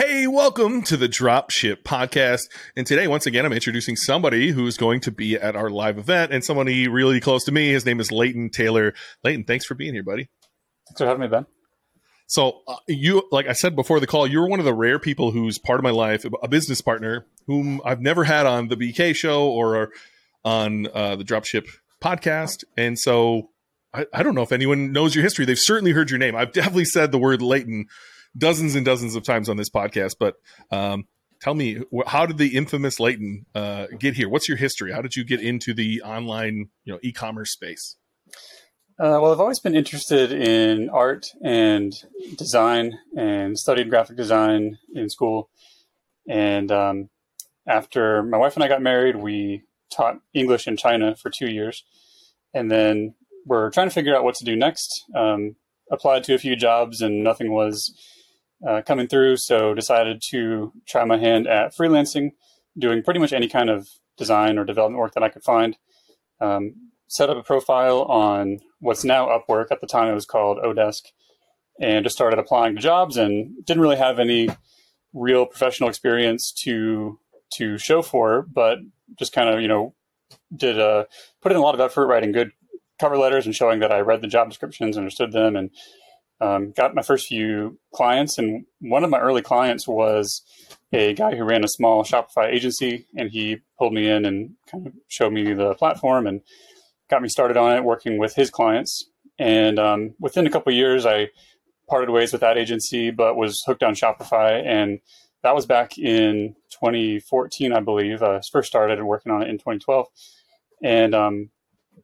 Hey, welcome to the Dropship podcast. And today, once again, I'm introducing somebody who's going to be at our live event and somebody really close to me. His name is Leighton Taylor. Leighton, thanks for being here, buddy. Thanks for having me, Ben. So, uh, you, like I said before the call, you're one of the rare people who's part of my life, a business partner whom I've never had on the BK show or on uh, the Dropship podcast. And so, I, I don't know if anyone knows your history. They've certainly heard your name. I've definitely said the word Leighton dozens and dozens of times on this podcast. But um, tell me, how did the infamous Leighton uh, get here? What's your history? How did you get into the online, you know, e-commerce space? Uh, well, I've always been interested in art and design, and studied graphic design in school. And um, after my wife and I got married, we taught English in China for two years, and then we're trying to figure out what to do next. Um, applied to a few jobs, and nothing was uh, coming through, so decided to try my hand at freelancing, doing pretty much any kind of design or development work that I could find. Um, set up a profile on what's now Upwork. At the time, it was called Odesk, and just started applying to jobs and didn't really have any real professional experience to to show for, but just kind of you know did a uh, put in a lot of effort writing good cover letters and showing that I read the job descriptions, understood them, and um, got my first few clients, and one of my early clients was a guy who ran a small Shopify agency, and he pulled me in and kind of showed me the platform and got me started on it, working with his clients. And um, within a couple years, I parted ways with that agency, but was hooked on Shopify, and that was back in 2014, I believe. I first started working on it in 2012, and um,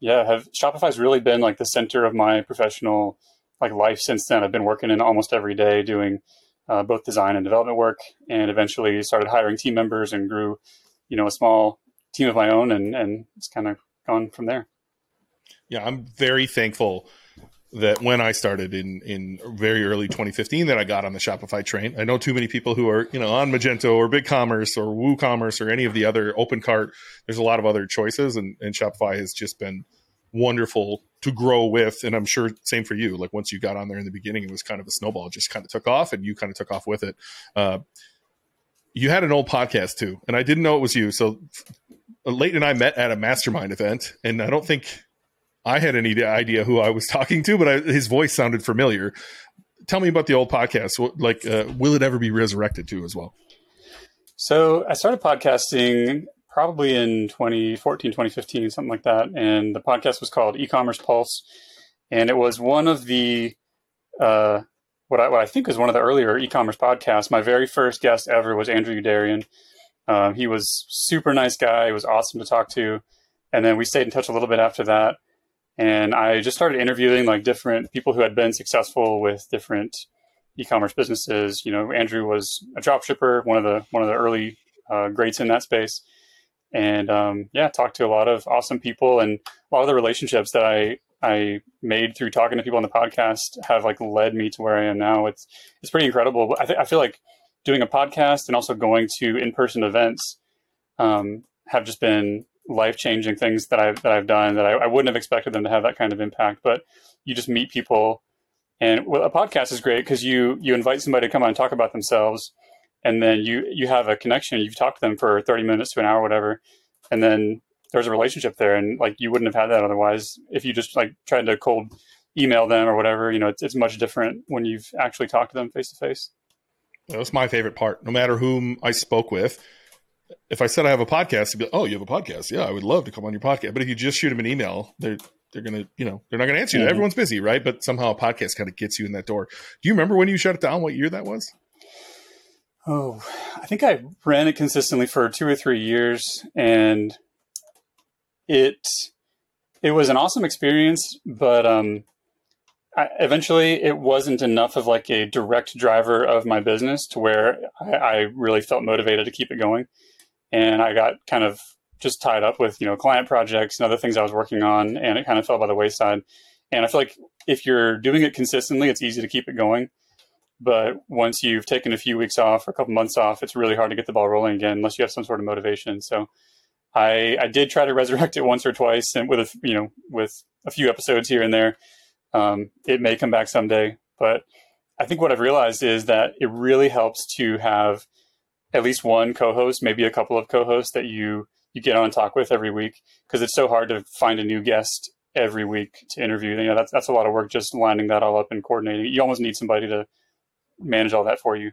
yeah, have Shopify's really been like the center of my professional like life since then. I've been working in almost every day doing uh, both design and development work, and eventually started hiring team members and grew, you know, a small team of my own, and and it's kind of gone from there. Yeah, I'm very thankful that when I started in in very early 2015 that I got on the Shopify train. I know too many people who are you know on Magento or BigCommerce or WooCommerce or any of the other OpenCart. There's a lot of other choices, and, and Shopify has just been wonderful to grow with. And I'm sure same for you. Like once you got on there in the beginning, it was kind of a snowball. It just kind of took off, and you kind of took off with it. Uh, you had an old podcast too, and I didn't know it was you. So Leighton and I met at a mastermind event, and I don't think I had any idea who I was talking to, but I, his voice sounded familiar. Tell me about the old podcast. Like, uh, will it ever be resurrected too, as well? So I started podcasting probably in 2014, 2015, something like that. And the podcast was called E-commerce Pulse, and it was one of the uh, what I, what I think was one of the earlier e-commerce podcasts. My very first guest ever was Andrew Youderian. Um, he was super nice guy. Was awesome to talk to, and then we stayed in touch a little bit after that. And I just started interviewing like different people who had been successful with different e-commerce businesses. You know, Andrew was a dropshipper, one of the one of the early uh, greats in that space and um, yeah, talked to a lot of awesome people and a lot of the relationships that I I made through talking to people on the podcast have like led me to where I am now. It's it's pretty incredible. I th- I feel like doing a podcast and also going to in person events um, have just been life changing things that I've that I've done that I, I, wouldn't have expected them to have that kind of impact. But you just meet people, and well, a podcast is great because you you invite somebody to come on and talk about themselves and then you you have a connection. You've talked to them for 30 minutes to an hour whatever and then there's a relationship there and like you wouldn't have had that otherwise if you just like tried to cold email them or whatever. You know it's, it's much different when you've actually talked to them face to face that's my favorite part. No matter whom i spoke with if i said i have a podcast be like, oh you have a podcast? Yeah i would love to come on your podcast. But if you just shoot them an email they're they're gonna you know they're not gonna answer you. Mm-hmm. everyone's busy right? But somehow a podcast kind of gets you in that door. Do you remember when you shut it down what year that was Oh, I think I ran it consistently for two or three years, and it it was an awesome experience. But um, I, eventually, it wasn't enough of like a direct driver of my business to where I, I really felt motivated to keep it going, and I got kind of just tied up with you know client projects and other things I was working on, and it kind of fell by the wayside. And I feel like if you're doing it consistently, it's easy to keep it going but once you've taken a few weeks off or a couple months off, it's really hard to get the ball rolling again unless you have some sort of motivation. So I, I did try to resurrect it once or twice and with a, you know, with a few episodes here and there. Um, it may come back someday, but I think what I've realized is that it really helps to have at least one co-host, maybe a couple of co-hosts that you you get on and talk with every week because it's so hard to find a new guest every week to interview. You know, that's that's a lot of work just lining that all up and coordinating. You almost need somebody to manage all that for you.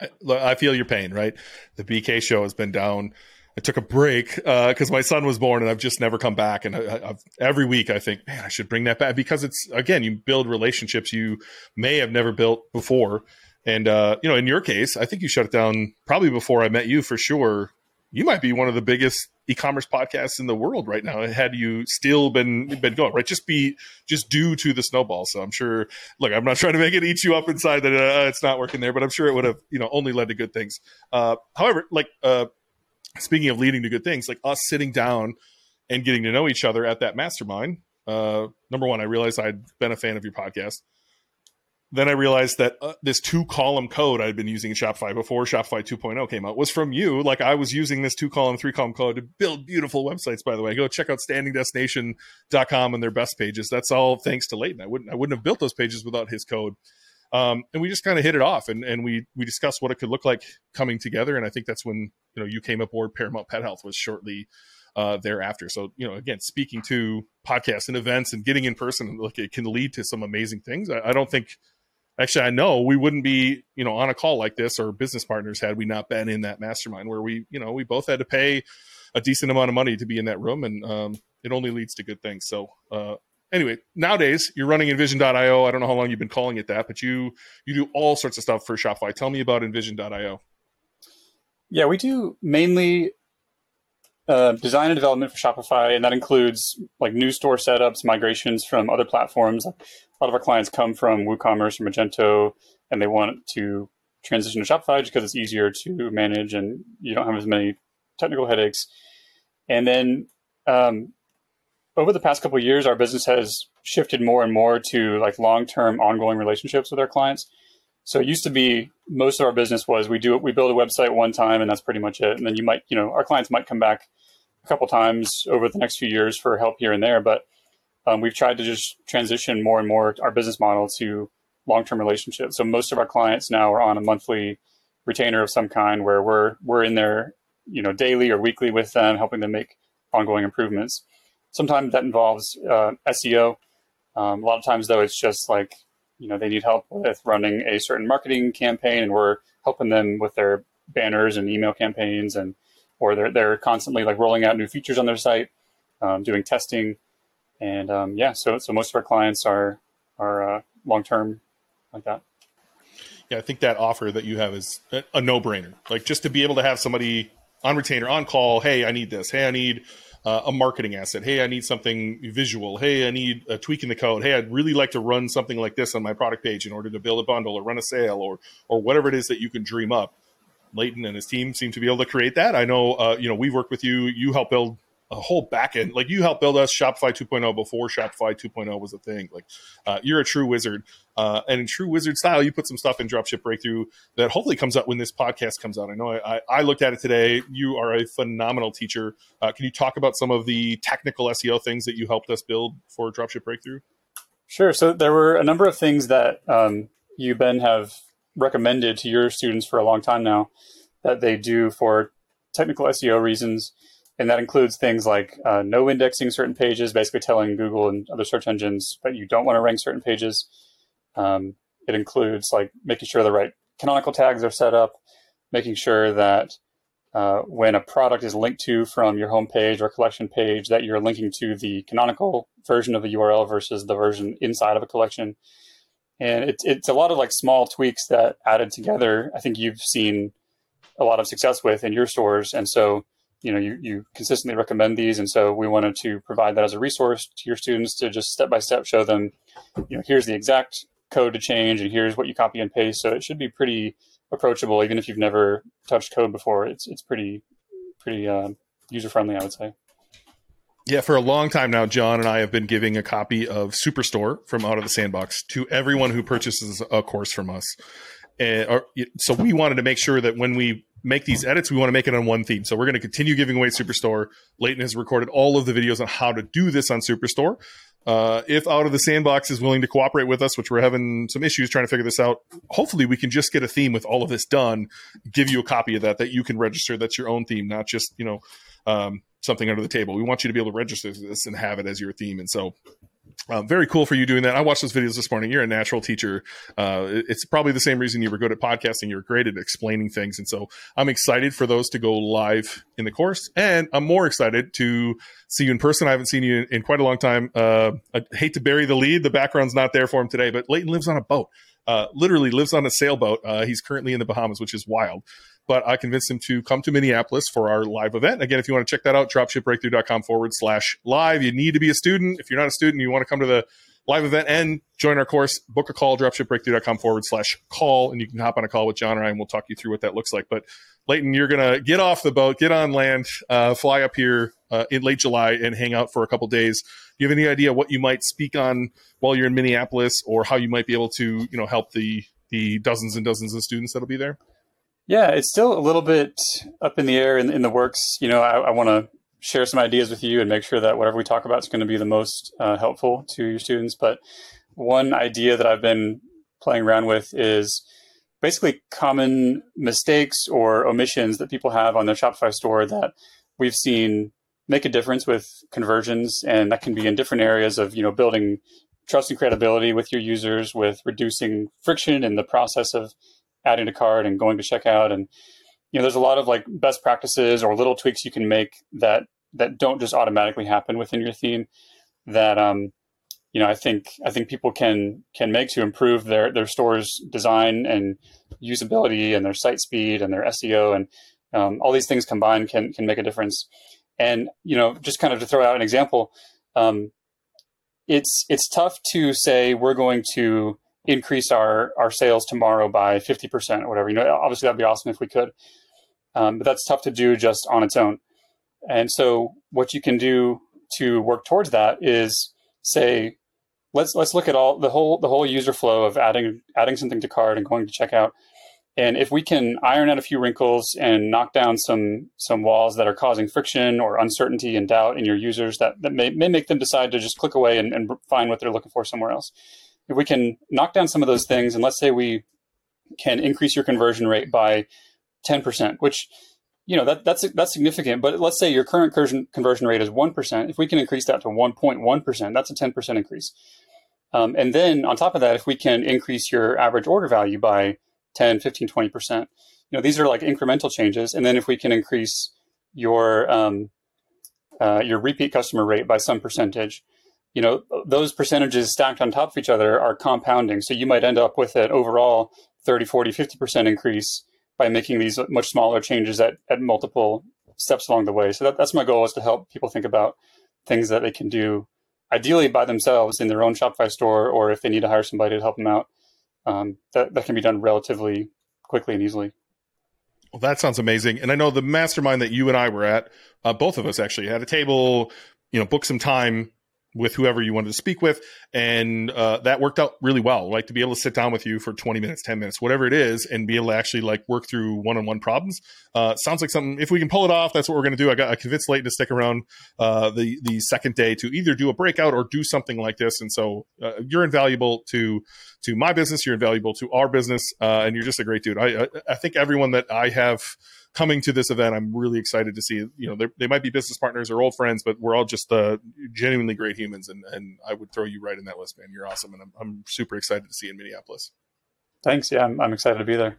I, I feel your pain, right? The BK show has been down. I took a break because uh, my son was born, and I've just never come back. And I, every week, I think, man, I should bring that back because it's again, you build relationships you may have never built before. And uh, you know, in your case, I think you shut it down probably before I met you for sure. You might be one of the biggest e-commerce podcasts in the world right now. Had you still been been going right, just be just due to the snowball. So I'm sure. Look, I'm not trying to make it eat you up inside that uh, it's not working there, but I'm sure it would have you know only led to good things. Uh, however, like uh, speaking of leading to good things, like us sitting down and getting to know each other at that mastermind. Uh, number one, I realized I'd been a fan of your podcast then I realized that uh, this two column code I'd been using in Shopify before Shopify 2.0 came out was from you. Like I was using this two column, three column code to build beautiful websites, by the way. Go check out standingdestination.com and their best pages. That's all thanks to Leighton. I wouldn't, I wouldn't have built those pages without his code. Um, and we just kind of hit it off and, and we, we discussed what it could look like coming together. And I think that's when, you know, you came aboard Paramount Pet Health was shortly uh, thereafter. So, you know, again, speaking to podcasts and events and getting in person, look, it can lead to some amazing things. I, I don't think actually i know we wouldn't be you know on a call like this or business partners had we not been in that mastermind where we you know we both had to pay a decent amount of money to be in that room and um, it only leads to good things. So uh, anyway nowadays you're running envision.io i don't know how long you've been calling it that but you you do all sorts of stuff for shopify. Tell me about envision.io yeah we do mainly uh, design and development for Shopify, and that includes like new store setups, migrations from other platforms. A lot of our clients come from WooCommerce or Magento, and they want to transition to Shopify just because it's easier to manage and you don't have as many technical headaches. And then um, over the past couple years, our business has shifted more and more to like long-term, ongoing relationships with our clients. So it used to be most of our business was we do we build a website one time and that's pretty much it. And then you might you know our clients might come back a couple times over the next few years for help here and there. But um, we've tried to just transition more and more our business model to long-term relationships. So most of our clients now are on a monthly retainer of some kind, where we're we're in there, you know, daily or weekly with them, helping them make ongoing improvements. Sometimes that involves uh, SEO. Um, a lot of times, though, it's just like you know they need help with running a certain marketing campaign, and we're helping them with their banners and email campaigns and or they're they're constantly like rolling out new features on their site, um, doing testing, and um, yeah, so so most of our clients are are uh, long term like that. Yeah, I think that offer that you have is a, a no brainer. Like just to be able to have somebody on retainer on call. Hey, I need this. Hey, I need uh, a marketing asset. Hey, I need something visual. Hey, I need a tweak in the code. Hey, I'd really like to run something like this on my product page in order to build a bundle or run a sale or or whatever it is that you can dream up. Leighton and his team seem to be able to create that. I know, uh, you know, we've worked with you. You help build a whole backend. Like you helped build us Shopify 2.0 before Shopify 2.0 was a thing. Like uh, you're a true wizard, uh, and in true wizard style, you put some stuff in Dropship Breakthru that hopefully comes out when this podcast comes out. I know I, I looked at it today. You are a phenomenal teacher. Uh, can you talk about some of the technical SEO things that you helped us build for Dropship Breakthru? Sure. So there were a number of things that um, you Ben have recommended to your students for a long time now that they do for technical SEO reasons. And that includes things like uh, no indexing certain pages, basically telling Google and other search engines that you don't want to rank certain pages. Um, it includes like making sure the right canonical tags are set up, making sure that uh, when a product is linked to from your homepage or collection page, that you're linking to the canonical version of the URL versus the version inside of a collection and it's a lot of like small tweaks that added together. I think you've seen a lot of success with in your stores, and so you know you you consistently recommend these, and so we wanted to provide that as a resource to your students to just step by step show them, you know, here's the exact code to change, and here's what you copy and paste. So it should be pretty approachable, even if you've never touched code before. It's it's pretty pretty uh, user friendly, I would say. Yeah, for a long time now, Jon and I have been giving a copy of Superstore from Out of the Sandbox to everyone who purchases a course from us. And, so we wanted to make sure that when we make these edits, we want to make it on one theme. So we're going to continue giving away Superstore. Leighton has recorded all of the videos on how to do this on Superstore. Uh, if out of the sandbox is willing to cooperate with us, which we're having some issues trying to figure this out, hopefully we can just get a theme with all of this done, give you a copy of that that you can register. That's your own theme, not just you know um, something under the table. We want you to be able to register this and have it as your theme. And so uh, very cool for you doing that. I watched those videos this morning. You're a natural teacher. Uh, it's probably the same reason you were good at podcasting. You're great at explaining things. And so I'm excited for those to go live in the course. And I'm more excited to see you in person. I haven't seen you in, in quite a long time. Uh, I hate to bury the lead. The background's not there for him today, but Leighton lives on a boat. Uh, literally lives on a sailboat. Uh, he's currently in the Bahamas, which is wild but I convinced him to come to Minneapolis for our live event. Again, if you want to check that out, dropshipbreakthru.com forward slash live. You need to be a student. If you're not a student, you want to come to the live event and join our course, book a call, dropshipbreakthru.com forward slash call, and you can hop on a call with Jon or I, and we'll talk you through what that looks like. But Leighton, you're going to get off the boat, get on land, uh, fly up here uh, in late July and hang out for a couple days. Do you have any idea what you might speak on while you're in Minneapolis or how you might be able to, you know, help the, the dozens and dozens of students that'll be there? Yeah, it's still a little bit up in the air in, in the works. You know, I, I want to share some ideas with you and make sure that whatever we talk about is going to be the most uh, helpful to your students. But one idea that I've been playing around with is basically common mistakes or omissions that people have on their Shopify store that we've seen make a difference with conversions, and that can be in different areas of you know building trust and credibility with your users, with reducing friction in the process of adding a card and going to checkout and you know there's a lot of like best practices or little tweaks you can make that that don't just automatically happen within your theme that um you know i think i think people can can make to improve their their store's design and usability and their site speed and their seo and um, all these things combined can can make a difference. And you know just kind of to throw out an example um, it's it's tough to say we're going to increase our our sales tomorrow by 50% or whatever. You know, obviously that'd be awesome if we could. Um, but that's tough to do just on its own. And so what you can do to work towards that is say, let's let's look at all the whole the whole user flow of adding adding something to cart and going to checkout. And if we can iron out a few wrinkles and knock down some some walls that are causing friction or uncertainty and doubt in your users that, that may, may make them decide to just click away and, and find what they're looking for somewhere else if we can knock down some of those things, and let's say we can increase your conversion rate by 10%, which you know that that's that's significant. But let's say your current conversion rate is one percent. If we can increase that to 1.1 percent, that's a 10 percent increase. Um, and then on top of that, if we can increase your average order value by 10, 15, 20 percent, you know these are like incremental changes. And then if we can increase your um, uh, your repeat customer rate by some percentage, you know those percentages stacked on top of each other are compounding. So you might end up with an overall 30 40 50% increase by making these much smaller changes at, at multiple steps along the way. So that, that's my goal is to help people think about things that they can do ideally by themselves in their own shopify store or if they need to hire somebody to help them out um, that, that can be done relatively quickly and easily. Well, that sounds amazing. And I know the mastermind that you and I were at, uh, both of us actually had a table, you know, book some time with whoever you wanted to speak with and uh, that worked out really well. Like to be able to sit down with you for 20 minutes 10 minutes whatever it is and be able to actually like work through one-on-one problems uh, sounds like something if we can pull it off that's what we're going to do. I got i convinced Leighton to stick around uh, the the second day to either do a breakout or do something like this and so uh, you're invaluable to to my business you're invaluable to our business uh, and you're just a great dude. I, I i think everyone that i have coming to this event, I'm really excited to see. You know, they might be business partners or old friends, but we're all just uh, genuinely great humans, and and I would throw you right in that list, man. You're awesome, and I'm I'm super excited to see you in Minneapolis. Thanks. Yeah, I'm, I'm excited to be there.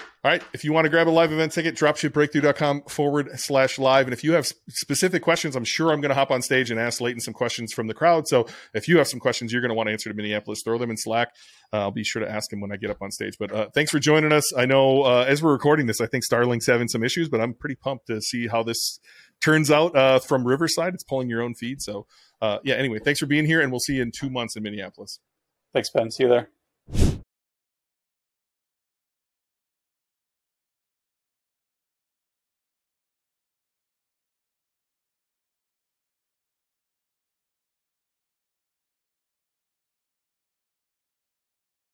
All right. If you want to grab a live event ticket, dropshipbreakthru.com forward slash live. And if you have specific questions, I'm sure I'm going to hop on stage and ask Leighton some questions from the crowd. So if you have some questions you're going to want to answer to Minneapolis, throw them in Slack. Uh, I'll be sure to ask him when I get up on stage. But uh, thanks for joining us. I know uh, as we're recording this, I think Starlink's having some issues, but I'm pretty pumped to see how this turns out uh, from Riverside. It's pulling your own feed. So uh, yeah, anyway, thanks for being here, and we'll see you in two months in Minneapolis. Thanks, Ben. See you there.